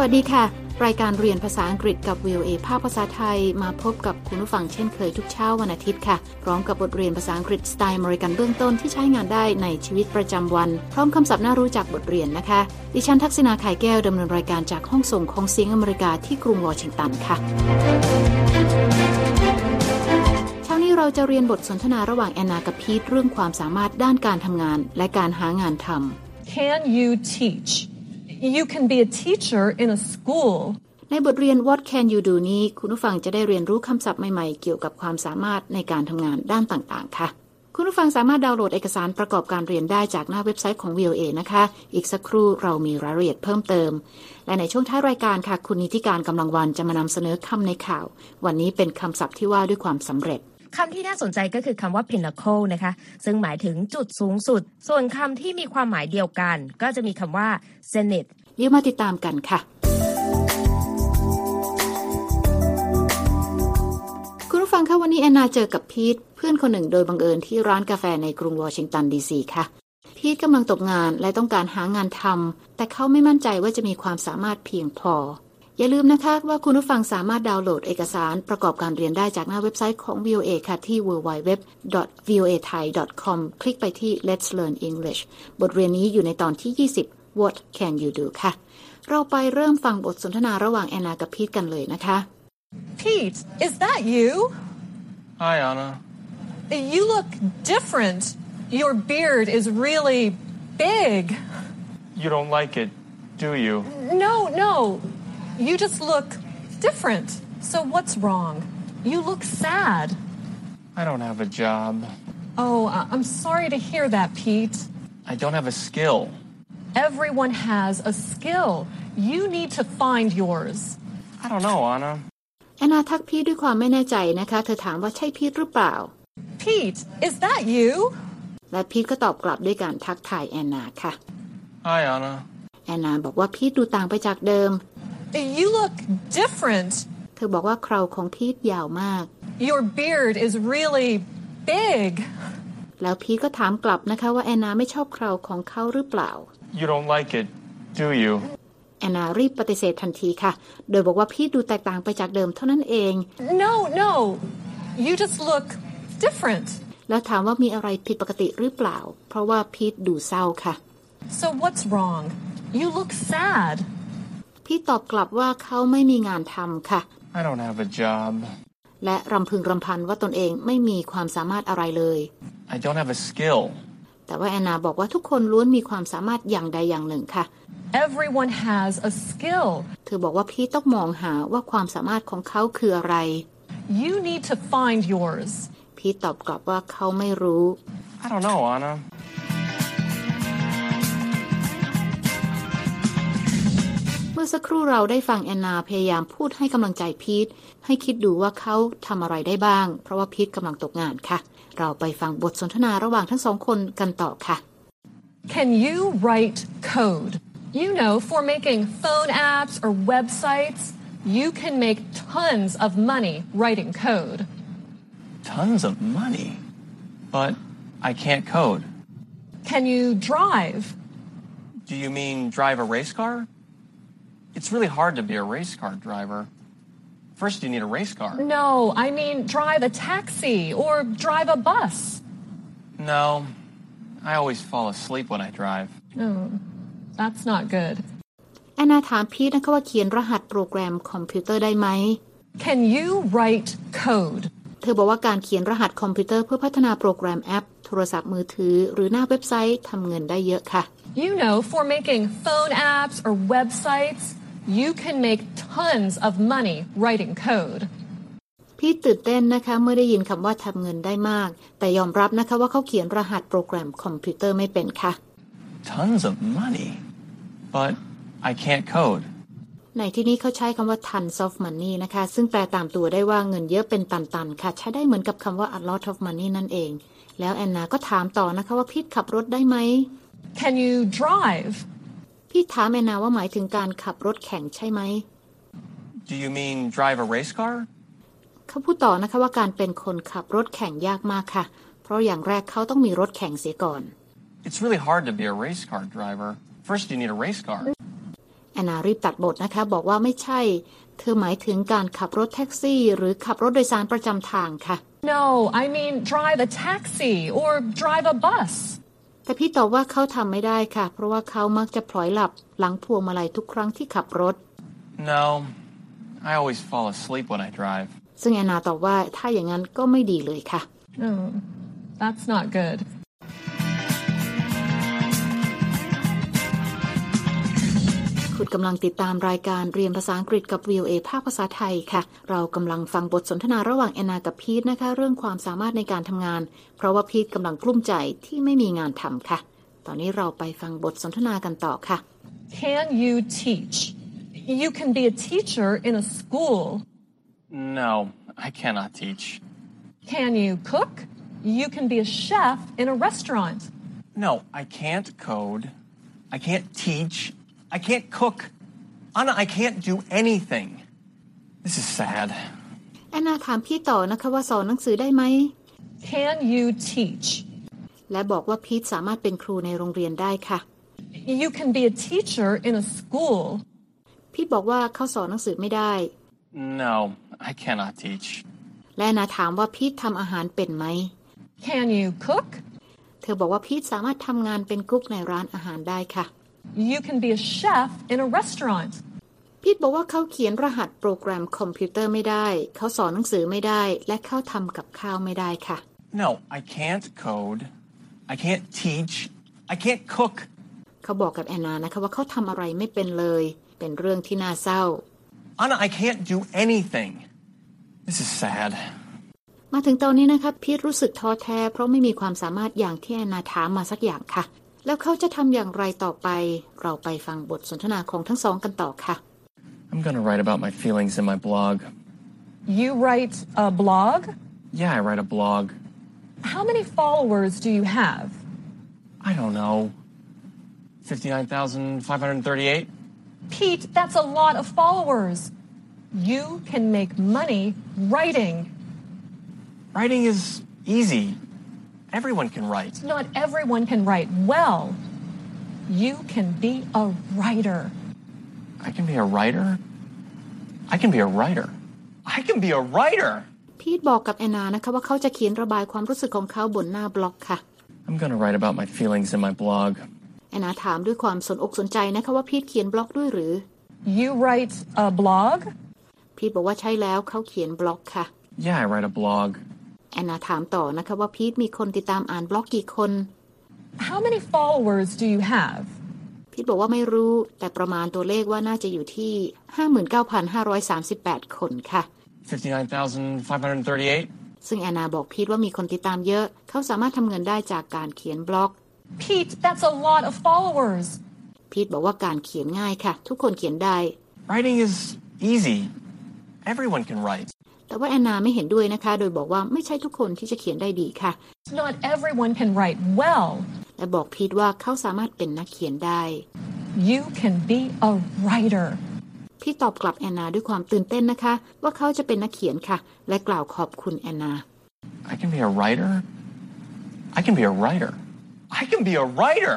วัสดีค่ะ รายการเรียนภาษาอังกฤษกับ VOA ภาคภาษาไทยมาพบกับคุณผู้ฟังเช่นเคยทุกเช้าวันอาทิตย์ค่ะ พร้อมกับบทเรียนภาษาอังกฤษสไตล์อเมริกันเบื้องต้นที่ใช้งานได้ในชีวิตประจำวัน พร้อมคำศัพท์น่ารู้จักบทเรียนนะคะ ดิฉันทักษณาไข่แก้วดำเนินรายการจากห้องส่งของเสียงอเมริกาที่กรุงวอชิงตันค่ะเช้านี้เราจะเรียนบทสนทนาระหว่างแอนนากับพีทเรื่องความสามารถด้านการทำงานและการหางานทำ Can you teach? You can be a teacher in a school. ในบทเรียน What Can You Do นี้ คุณผู้ฟังจะได้เรียนรู้คำศัพท์ใหม่ๆ เกี่ยวกับความสามารถในการทำงานด้านต่างๆ ค่ะ คุณผู้ฟังสามารถดาวน์โหลดเอกสารประกอบการเรียนได้จากหน้าเว็บไซต์ของ VOA นะคะ อีกสักครู่เรามีรายละเอียดเพิ่มเติม และในช่วงท้ายรายการค่ะ คุณนิติการกำลังวันจะมานำเสนอคำในข่าว วันนี้เป็นคำศัพท์ที่ว่าด้วยความสำเร็จ คำที่น่าสนใจก็คือคำว่า pinnacle นะคะ ซึ่งหมายถึงจุดสูงสุด ส่วนคำที่มีความหมายเดียวกัน ก็จะมีคำว่า zenith เดี๋ยวมาติดตามกันค่ะคุณผู้ฟังคะวันนี้แอนนาเจอกับพีทเพื่อนคนหนึ่งโดยบังเอิญที่ร้านกาแฟในกรุงวอชิงตันดีซีค่ะ พีทกำลังตกงานและต้องการหางานทำแต่เขาไม่มั่นใจว่าจะมีความสามารถเพียงพอ อย่าลืมนะคะว่าคุณผู้ฟังสามารถดาวน์โหลดเอกสารประกอบการเรียนได้จากหน้าเว็บไซต์ของ VOA ค่ะ ที่ www.voathai.com คลิกไปที่ Let's Learn English บทเรียนนี้อยู่ในตอนที่ 20 What can you do ค่ะ เราไปเริ่มฟังบทสนทนาระหว่างแอนนากับพีทกันเลยนะคะ Pete, is that you? Hi, Anna. You look different. Your beard is really big. You don't like it, do you? No, no. You just look different. So what's wrong? You look sad. I don't have a job. Oh, I- I'm sorry to hear that, Pete. I don't have a skill. Everyone has a skill. You need to find yours. I don't know, Anna. แอนนาทักพีทด้วยความไม่แน่ใจนะคะ เธอถามว่าใช่พีทหรือเปล่า Pete, is that you? และพีทก็ตอบกลับด้วยการทักทายแอนนาค่ะ Hi, Anna. แอนนาบอกว่าพีทดูต่างไปจากเดิม You look different. เธอบอกว่าเคราของพีทยาวมาก Your beard is really big. แล้วพีทก็ถามกลับนะคะว่าแอนนาไม่ชอบเคราของเขาหรือเปล่า You don't like it, do you? แอนนารีบปฏิเสธทันทีค่ะ โดยบอกว่าพีทดูแตกต่างไปจากเดิมเท่านั้นเอง No, no. You just look different. แล้วถามว่ามีอะไรผิดปกติหรือเปล่า เพราะว่าพีทดูเศร้าค่ะ So what's wrong? You look sad. พีทตอบกลับว่าเขาไม่มีงานทำค่ะ I don't have a job. และรำพึงรำพันว่าตนเองไม่มีความสามารถอะไรเลย I don't have a skill. แต่ว่าแอนนาบอกว่าทุกคนล้วนมีความสามารถอย่างใดอย่างหนึ่งค่ะ Everyone has a skill. เธอบอกว่าพีทต้องมองหาว่าความสามารถของเขาคืออะไร You need to find yours. พีทตอบกลับว่าเขาไม่รู้ I don't know, Anna. มื่อสักครู่เราได้ฟังแอนนาพยายามพูดให้กำลังใจพีทให้คิดดูว่าเขาทำอะไรได้บ้าง เพราะว่าพีทกำลังตกงานค่ะ เราไปฟังบทสนทนาระหว่างทั้งสองคนกันต่อค่ะ Can you write code? You know, for making phone apps or websites, you can make tons of money writing code. Tons of money. But I can't code. Can you drive? Do you mean drive a race car? It's really hard to be a race car driver. First, you need a race car. No, I mean drive a taxi or drive a bus. No, I always fall asleep when I drive. Oh, that's not good. แอนนาถามพีทนะคะว่าเขียนรหัสโปรแกรมคอมพิวเตอร์ได้ไหม Can you write code? เธอบอกว่าการเขียนรหัสคอมพิวเตอร์เพื่อพัฒนาโปรแกรมแอป โทรศัพท์มือถือ หรือหน้าเว็บไซต์ทำเงินได้เยอะค่ะ You know, for making phone apps or websites, you can make tons of money writing code. พีทตื่นเต้นนะคะเมื่อได้ยินคำว่าทำเงินได้มาก แต่ยอมรับนะคะว่าเขาเขียนรหัสโปรแกรมคอมพิวเตอร์ไม่เป็นค่ะ Tons of money. But I can't code. ในที่นี้เขาใช้คำว่า tons of money นะคะ ซึ่งแปลตามตัวได้ว่าเงินเยอะเป็นตันๆ ค่ะ ใช้ได้เหมือนกับคำว่า a lot of money นั่นเอง แล้วแอนนาก็ถามต่อนะคะว่าพีทขับรถได้ไหม Can you drive? พีทถามแอนนาว่าหมายถึงการขับรถแข่งใช่ไหม Do you mean drive a race car? เขาพูดต่อนะคะว่าการเป็นคนขับรถแข่งยากมากค่ะ เพราะอย่างแรกเขาต้องมีรถแข่งเสียก่อน It's really hard to be a race car driver. First, you need a race car. อนนารีบตัดบทนะคะบอกว่าไม่ใช่ เธอหมายถึงการขับรถแท็กซี่ หรือขับรถโดยสารประจำทางค่ะ No, I mean drive a taxi or drive a bus. แต่พี่ตอบว่าเขาทำไม่ได้ค่ะ เพราะว่าเขามักจะพลอยหลับหลังพวงมาลัยทุกครั้งที่ขับรถ No, I always fall asleep when I drive. ซึ่งแอนนาตอบว่าถ้าอย่างนั้นก็ไม่ดีเลยค่ะ Oh, that's not good. ณกำลังติดตามรายการเรียนภาษาอังกฤษกับ VOA ภาคภาษาไทยค่ะ เรากำลังฟังบทสนทนาระหว่างแอนนากับพีทนะคะ เรื่องความสามารถในการทำงาน เพราะว่าพีทกำลังกลุ้มใจที่ไม่มีงานทำค่ะ ตอนนี้เราไปฟังบทสนทนากันต่อค่ะ Can you teach? You can be a teacher in a school. No, I cannot teach. Can you cook? You can be a chef in a restaurant. No, I can't code. I can't teach. I can't cook. Anna, I can't do anything. This is sad. แอนนาถามพี่ต่อนะคะว่าสอนหนังสือได้ไหม Can you teach? และบอกว่าพีทสามารถเป็นครูในโรงเรียนได้ค่ะ You can be a teacher in a school. พีทบอกว่าเขาสอนหนังสือไม่ได้ No, I cannot teach. และแอนนาถามว่าพีททำอาหารเป็นไหม Can you cook? เธอบอกว่าพีทสามารถทำงานเป็นกุ๊กในร้านอาหารได้ค่ะ You can be a chef in a restaurant. พีทบอกว่าเขาเขียนรหัสโปรแกรมคอมพิวเตอร์ไม่ได้ เขาสอนหนังสือไม่ได้ และเขาทำกับข้าวไม่ได้ค่ะ No, I can't code. I can't teach. I can't cook. เขาบอกกับแอนนานะคะว่าเขาทำอะไรไม่เป็นเลย เป็นเรื่องที่น่าเศร้า Anna, I can't do anything. This is sad. มาถึงตอนนี้นะคะพีทรู้สึกท้อแท้ เพราะไม่มีความสามารถอย่างที่แอนนาถามมาสักอย่างค่ะ แล้วเขาจะทำอย่างไรต่อไป เราไปฟังบทสนทนาของทั้งสองกันต่อค่ะ I'm gonna write about my feelings in my blog. You write a blog? Yeah, I write a blog. How many followers do you have? I don't know. 59,538? Pete, that's a lot of followers. You can make money writing. Writing is easy. Everyone can write. Not everyone can write well. You can be a writer. I can be a writer. I can be a writer. I can be a writer. พีทบอกกับแอนนานะคะว่าเขาจะเขียนระบายความรู้สึกของเขาบนหน้าบล็อกค่ะ I'm gonna write about my feelings in my blog. แอนนาถามด้วยความสนอกสนใจนะคะว่าพีทเขียนบล็อกด้วยหรือ You write a blog? พีทบอกว่าใช่แล้วเขาเขียนบล็อกค่ะ Yeah, I write a blog. แอนนาถามต่อนะคะว่าพีทมีคนติดตามอ่านบล็อกกี่คน How many followers do you have? พีทบอกว่าไม่รู้ แต่ประมาณตัวเลขว่าน่าจะอยู่ที่ 59,538 คนค่ะ 59,538? ซึ่งแอนนาบอกพีทว่ามีคนติดตามเยอะ เขาสามารถทำเงินได้จากการเขียนบล็อก Pete, that's a lot of followers. พีทบอกว่าการเขียนง่ายค่ะ ทุกคนเขียนได้ Writing is easy. Everyone can write. แต่ว่าแอนนาไม่เห็นด้วยนะคะ โดยบอกว่าไม่ใช่ทุกคนที่จะเขียนได้ดีค่ะ Not everyone can write well. และบอกพีทว่าเขาสามารถเป็นนักเขียนได้ You can be a writer. พี่ตอบกลับแอนนาด้วยความตื่นเต้นนะคะ ว่าเขาจะเป็นนักเขียนค่ะ และกล่าวขอบคุณแอนนา I can be a writer. I can be a writer. I can be a writer.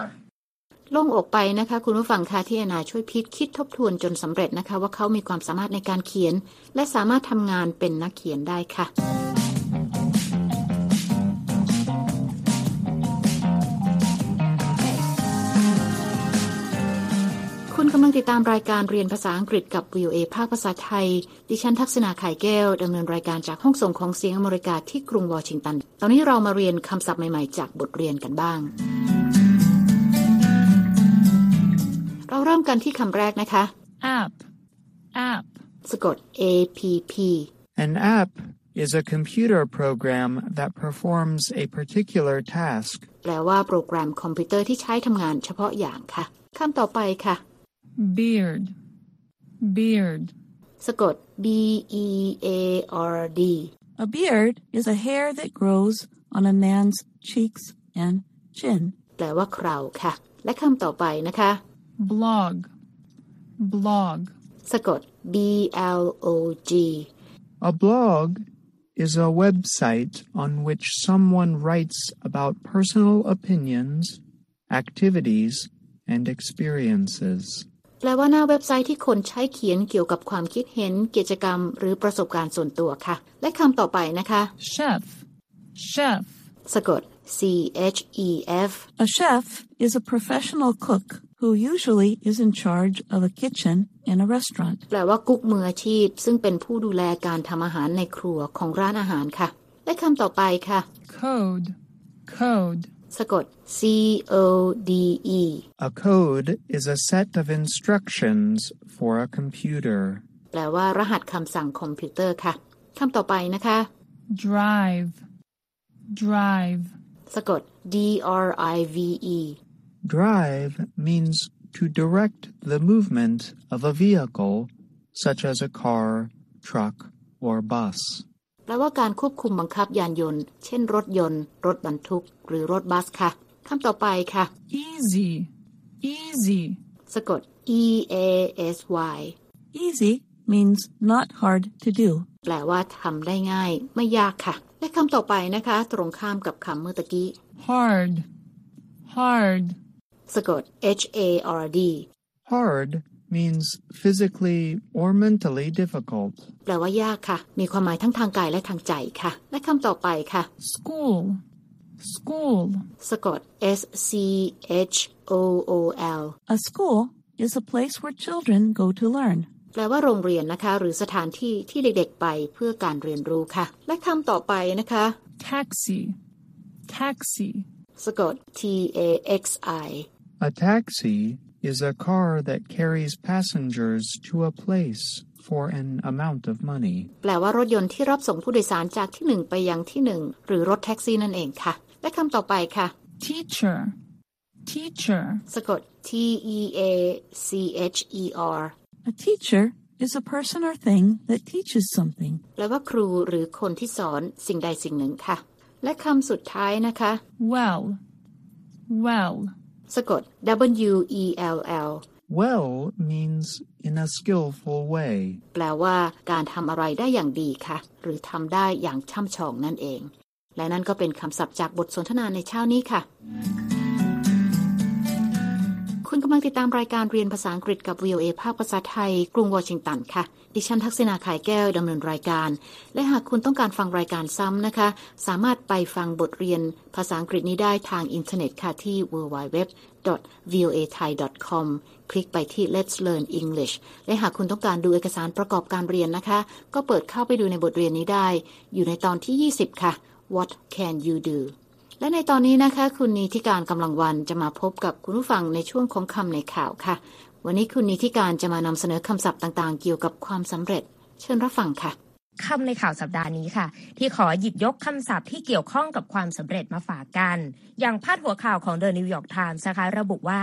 โล่งอกไปนะคะ คุณผู้ฟังคะที่อนาช่วยพีทคิดทบทวนจนสำเร็จนะคะ ว่าเขามีความสามารถในการเขียน และสามารถทำงานเป็นนักเขียนได้ค่ะคุณกำลังติดตามรายการเรียนภาษาอังกฤษกับ VOA ภาคภาษาไทย ดิฉันทักษณาไข่แก้ว ดำเนินรายการจากห้องส่งของเสียงอเมริกาที่กรุงวอชิงตัน ตอนนี้เรามาเรียนคำศัพท์ใหม่ ๆ จากบทเรียนกันบ้าง เริ่มกันที่คำแรกนะคะ app, app, สะกด A P P An app is a computer program that performs a particular task. แปลว่าโปรแกรมคอมพิวเตอร์ที่ใช้ทำงานเฉพาะอย่างค่ะคำต่อไปค่ะ beard, beard. สะกด B E A R D A beard is a hair that grows on a man's cheeks and chin. แปลว่าเคราค่ะ และคำต่อไปนะคะ blog, blog, สะกด B L O G A blog is a website on which someone writes about personal opinions, activities, and experiences. แปลว่าหน้าเว็บไซต์ที่คนใช้เขียนเกี่ยวกับความคิดเห็น กิจกรรม หรือประสบการณ์ส่วนตัวค่ะ และคำต่อไปนะคะ chef, chef, สะกด C H E F A chef is a professional cook Who usually is in charge of a kitchen in a restaurant. แปลว่ากุ๊กมืออาชีพ ซึ่งเป็นผู้ดูแลการทำอาหารในครัวของร้านอาหารค่ะ และคำต่อไปค่ะ code, code, สะกด C O D E A code is a set of instructions for a computer. แปลว่ารหัสคำสั่งคอมพิวเตอร์ค่ะคำต่อไปนะคะ drive, drive, สะกด D R I V E Drive means to direct the movement of a vehicle, such as a car, truck, or bus. แปลว่าการควบคุมบังคับยานยนต์ เช่นรถยนต์ รถบรรทุก หรือรถบัสค่ะ คำต่อไปค่ะ easy, easy, สะกด E A S Y Easy means not hard to do. แปลว่าทำได้ง่าย ไม่ยากค่ะ และคำต่อไปนะคะ ตรงข้ามกับคำเมื่อตะกี้ hard, hard, สะกด H A R D Hard means physically or mentally difficult. แปลว่ายากค่ะ มีความหมายทั้งทางกายและทางใจค่ะ และคำต่อไปค่ะ school, school, สะกด S C H O O L A school is a place where children go to learn. แปลว่าโรงเรียนนะคะ หรือสถานที่ที่เด็กๆไปเพื่อการเรียนรู้ค่ะ และคำต่อไปนะคะ taxi, taxi, สะกด T A X I A taxi is a car that carries passengers to a place for an amount of money. แปลว่ารถยนต์ที่รับส่งผู้โดยสารจากที่หนึ่งไปยังที่หนึ่งหรือรถแท็กซี่นั่นเองค่ะ และคำต่อไปค่ะ teacher, teacher, สะกด T E A C H E R A teacher is a person or thing that teaches something. แปลว่าครูหรือคนที่สอนสิ่งใดสิ่งหนึ่งค่ะ และคำสุดท้ายนะคะ well, well, สะกด W E L L Well means in a skillful way. แปลว่าการทำอะไรได้อย่างดีค่ะ หรือทำได้อย่างช่ำชองนั่นเอง และนั่นก็เป็นคำศัพท์จากบทสนทนาในเช้านี้ค่ะ คุณกำลังติดตามรายการเรียนภาษาอังกฤษกับ VOA ภาคภาษาไทย กรุงวอชิงตันค่ะ ดิฉันทักษิณา ข่ายแก้วดำเนินรายการ และหากคุณต้องการฟังรายการซ้ำนะคะ สามารถไปฟังบทเรียนภาษาอังกฤษนี้ได้ทางอินเทอร์เน็ตค่ะที่ www.voathai.com คลิกไปที่ Let's Learn English และหากคุณต้องการดูเอกสารประกอบการเรียนนะคะ ก็เปิดเข้าไปดูในบทเรียนนี้ได้ อยู่ในตอนที่ 20 ค่ะ What can you do และในตอนนี้นะคะ คุณนีทิการกำลังวันจะมาพบกับคุณผู้ฟังในช่วงของคำในข่าวค่ะ วันนี้คุณนีทิการจะมานำเสนอคำศัพท์ต่างๆ เกี่ยวกับความสำเร็จ เชิญรับฟังค่ะคำในข่าวสัปดาห์นี้ค่ะ ที่ขอหยิบยกคำศัพท์ที่เกี่ยวข้องกับความสำเร็จมาฝากกัน อย่างพาดหัวข่าวของ The New York Times นะคะระบุว่า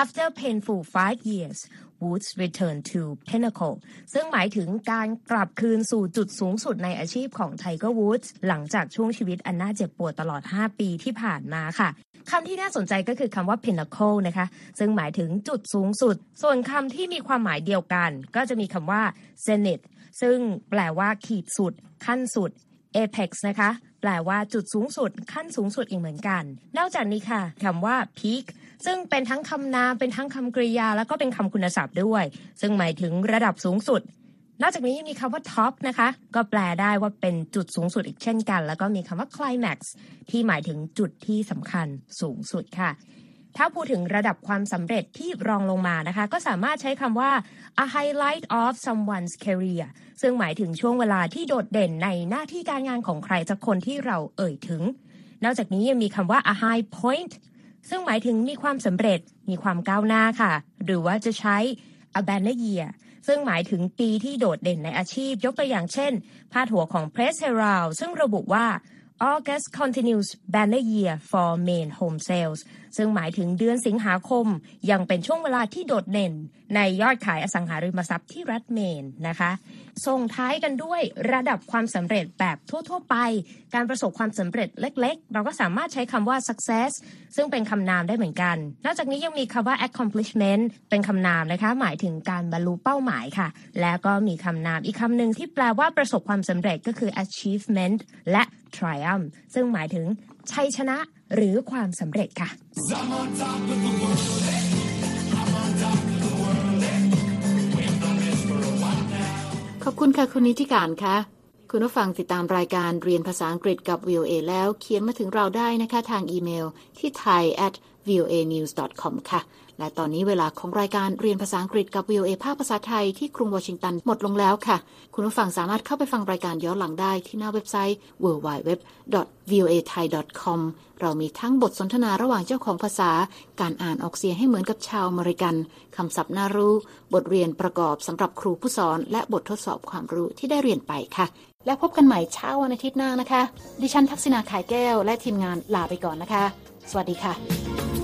after painful five years Woods return to pinnacle ซึ่งหมายถึงการกลับคืนสู่จุดสูงสุดในอาชีพของ Tiger Woods หลังจากช่วงชีวิตอันน่าเจ็บปวดตลอด 5 ปีที่ผ่านมาค่ะคำที่น่าสนใจก็คือคำว่า pinnacle นะคะ ซึ่งหมายถึงจุดสูงสุด ส่วนคำที่มีความหมายเดียวกัน ก็จะมีคำว่า zenith ซึ่งแปลว่าขีดสุด ขั้นสุด apex นะคะ แปลว่าจุดสูงสุด ขั้นสูงสุดอีกเหมือนกัน นอกจากนี้ค่ะคำว่า peak ซึ่งเป็นทั้งคำนามเป็นทั้งคำกริยา แล้วก็เป็นคำคุณศัพท์ด้วย ซึ่งหมายถึงระดับสูงสุด นอกจากนี้ยังมีคำว่า top นะคะ ก็แปลได้ว่าเป็นจุดสูงสุดอีกเช่นกัน แล้วก็มีคำว่า climax ที่หมายถึงจุดที่สำคัญสูงสุดค่ะถ้าพูดถึงระดับความสำเร็จที่รองลงมานะคะ ก็สามารถใช้คำว่า a highlight of someone's career ซึ่งหมายถึงช่วงเวลาที่โดดเด่นในหน้าที่การงานของใครสักคนที่เราเอ่ยถึง นอกจากนี้ยังมีคำว่า a high point ซึ่งหมายถึงมีความสำเร็จมีความก้าวหน้าค่ะ หรือว่าจะใช้ a banner year ซึ่งหมายถึงปีที่โดดเด่นในอาชีพ ยกตัวอย่างเช่น พาดหัวของ Press Herald ซึ่งระบุว่า August continues banner year for main home sales ซึ่งหมายถึงเดือนสิงหาคม ยังเป็นช่วงเวลาที่โดดเด่น ในยอดขายอสังหาริมทรัพย์ที่รัฐเมนนะคะส่งท้ายกันด้วยระดับความสำเร็จแบบทั่ว ๆ ไป การประสบความสำเร็จเล็ก ๆ เราก็สามารถใช้คำว่า success ซึ่งเป็นคำนามได้เหมือนกัน นอกจากนี้ยังมีคำว่า accomplishment เป็นคำนามนะคะ หมายถึงการบรรลุเป้าหมายค่ะ แล้วก็มีคำนามอีกคำหนึ่งที่แปลว่าประสบความสำเร็จก็คือ achievement และ triumph ซึ่งหมายถึงชัยชนะ หรือความสำเร็จค่ะ ขอบคุณค่ะ คุณนิติการค่ะคุณผู้ฟังติดตามรายการเรียนภาษาอังกฤษกับ VOA แล้วเขียนมาถึงเราได้นะคะทางอีเมลที่ thai at voanews.com ค่ะ และตอนนี้เวลาของรายการเรียนภาษาอังกฤษกับ VOA ภาคภาษาไทยที่กรุงวอชิงตันหมดลงแล้วค่ะ คุณผู้ฟังสามารถเข้าไปฟังรายการย้อนหลังได้ที่หน้าเว็บไซต์ www.voathai.com เรามีทั้งบทสนทนาระหว่างเจ้าของภาษา การอ่านออกเสียงให้เหมือนกับชาวอเมริกัน คำศัพท์น่ารู้ บทเรียนประกอบสำหรับครูผู้สอน และบททดสอบความรู้ที่ได้เรียนไปค่ะ แล้วพบกันใหม่เช้าวันอาทิตย์หน้านะคะ ดิฉันทักษณาขายแก้ว และทีมงานลาไปก่อนนะคะ สวัสดีค่ะ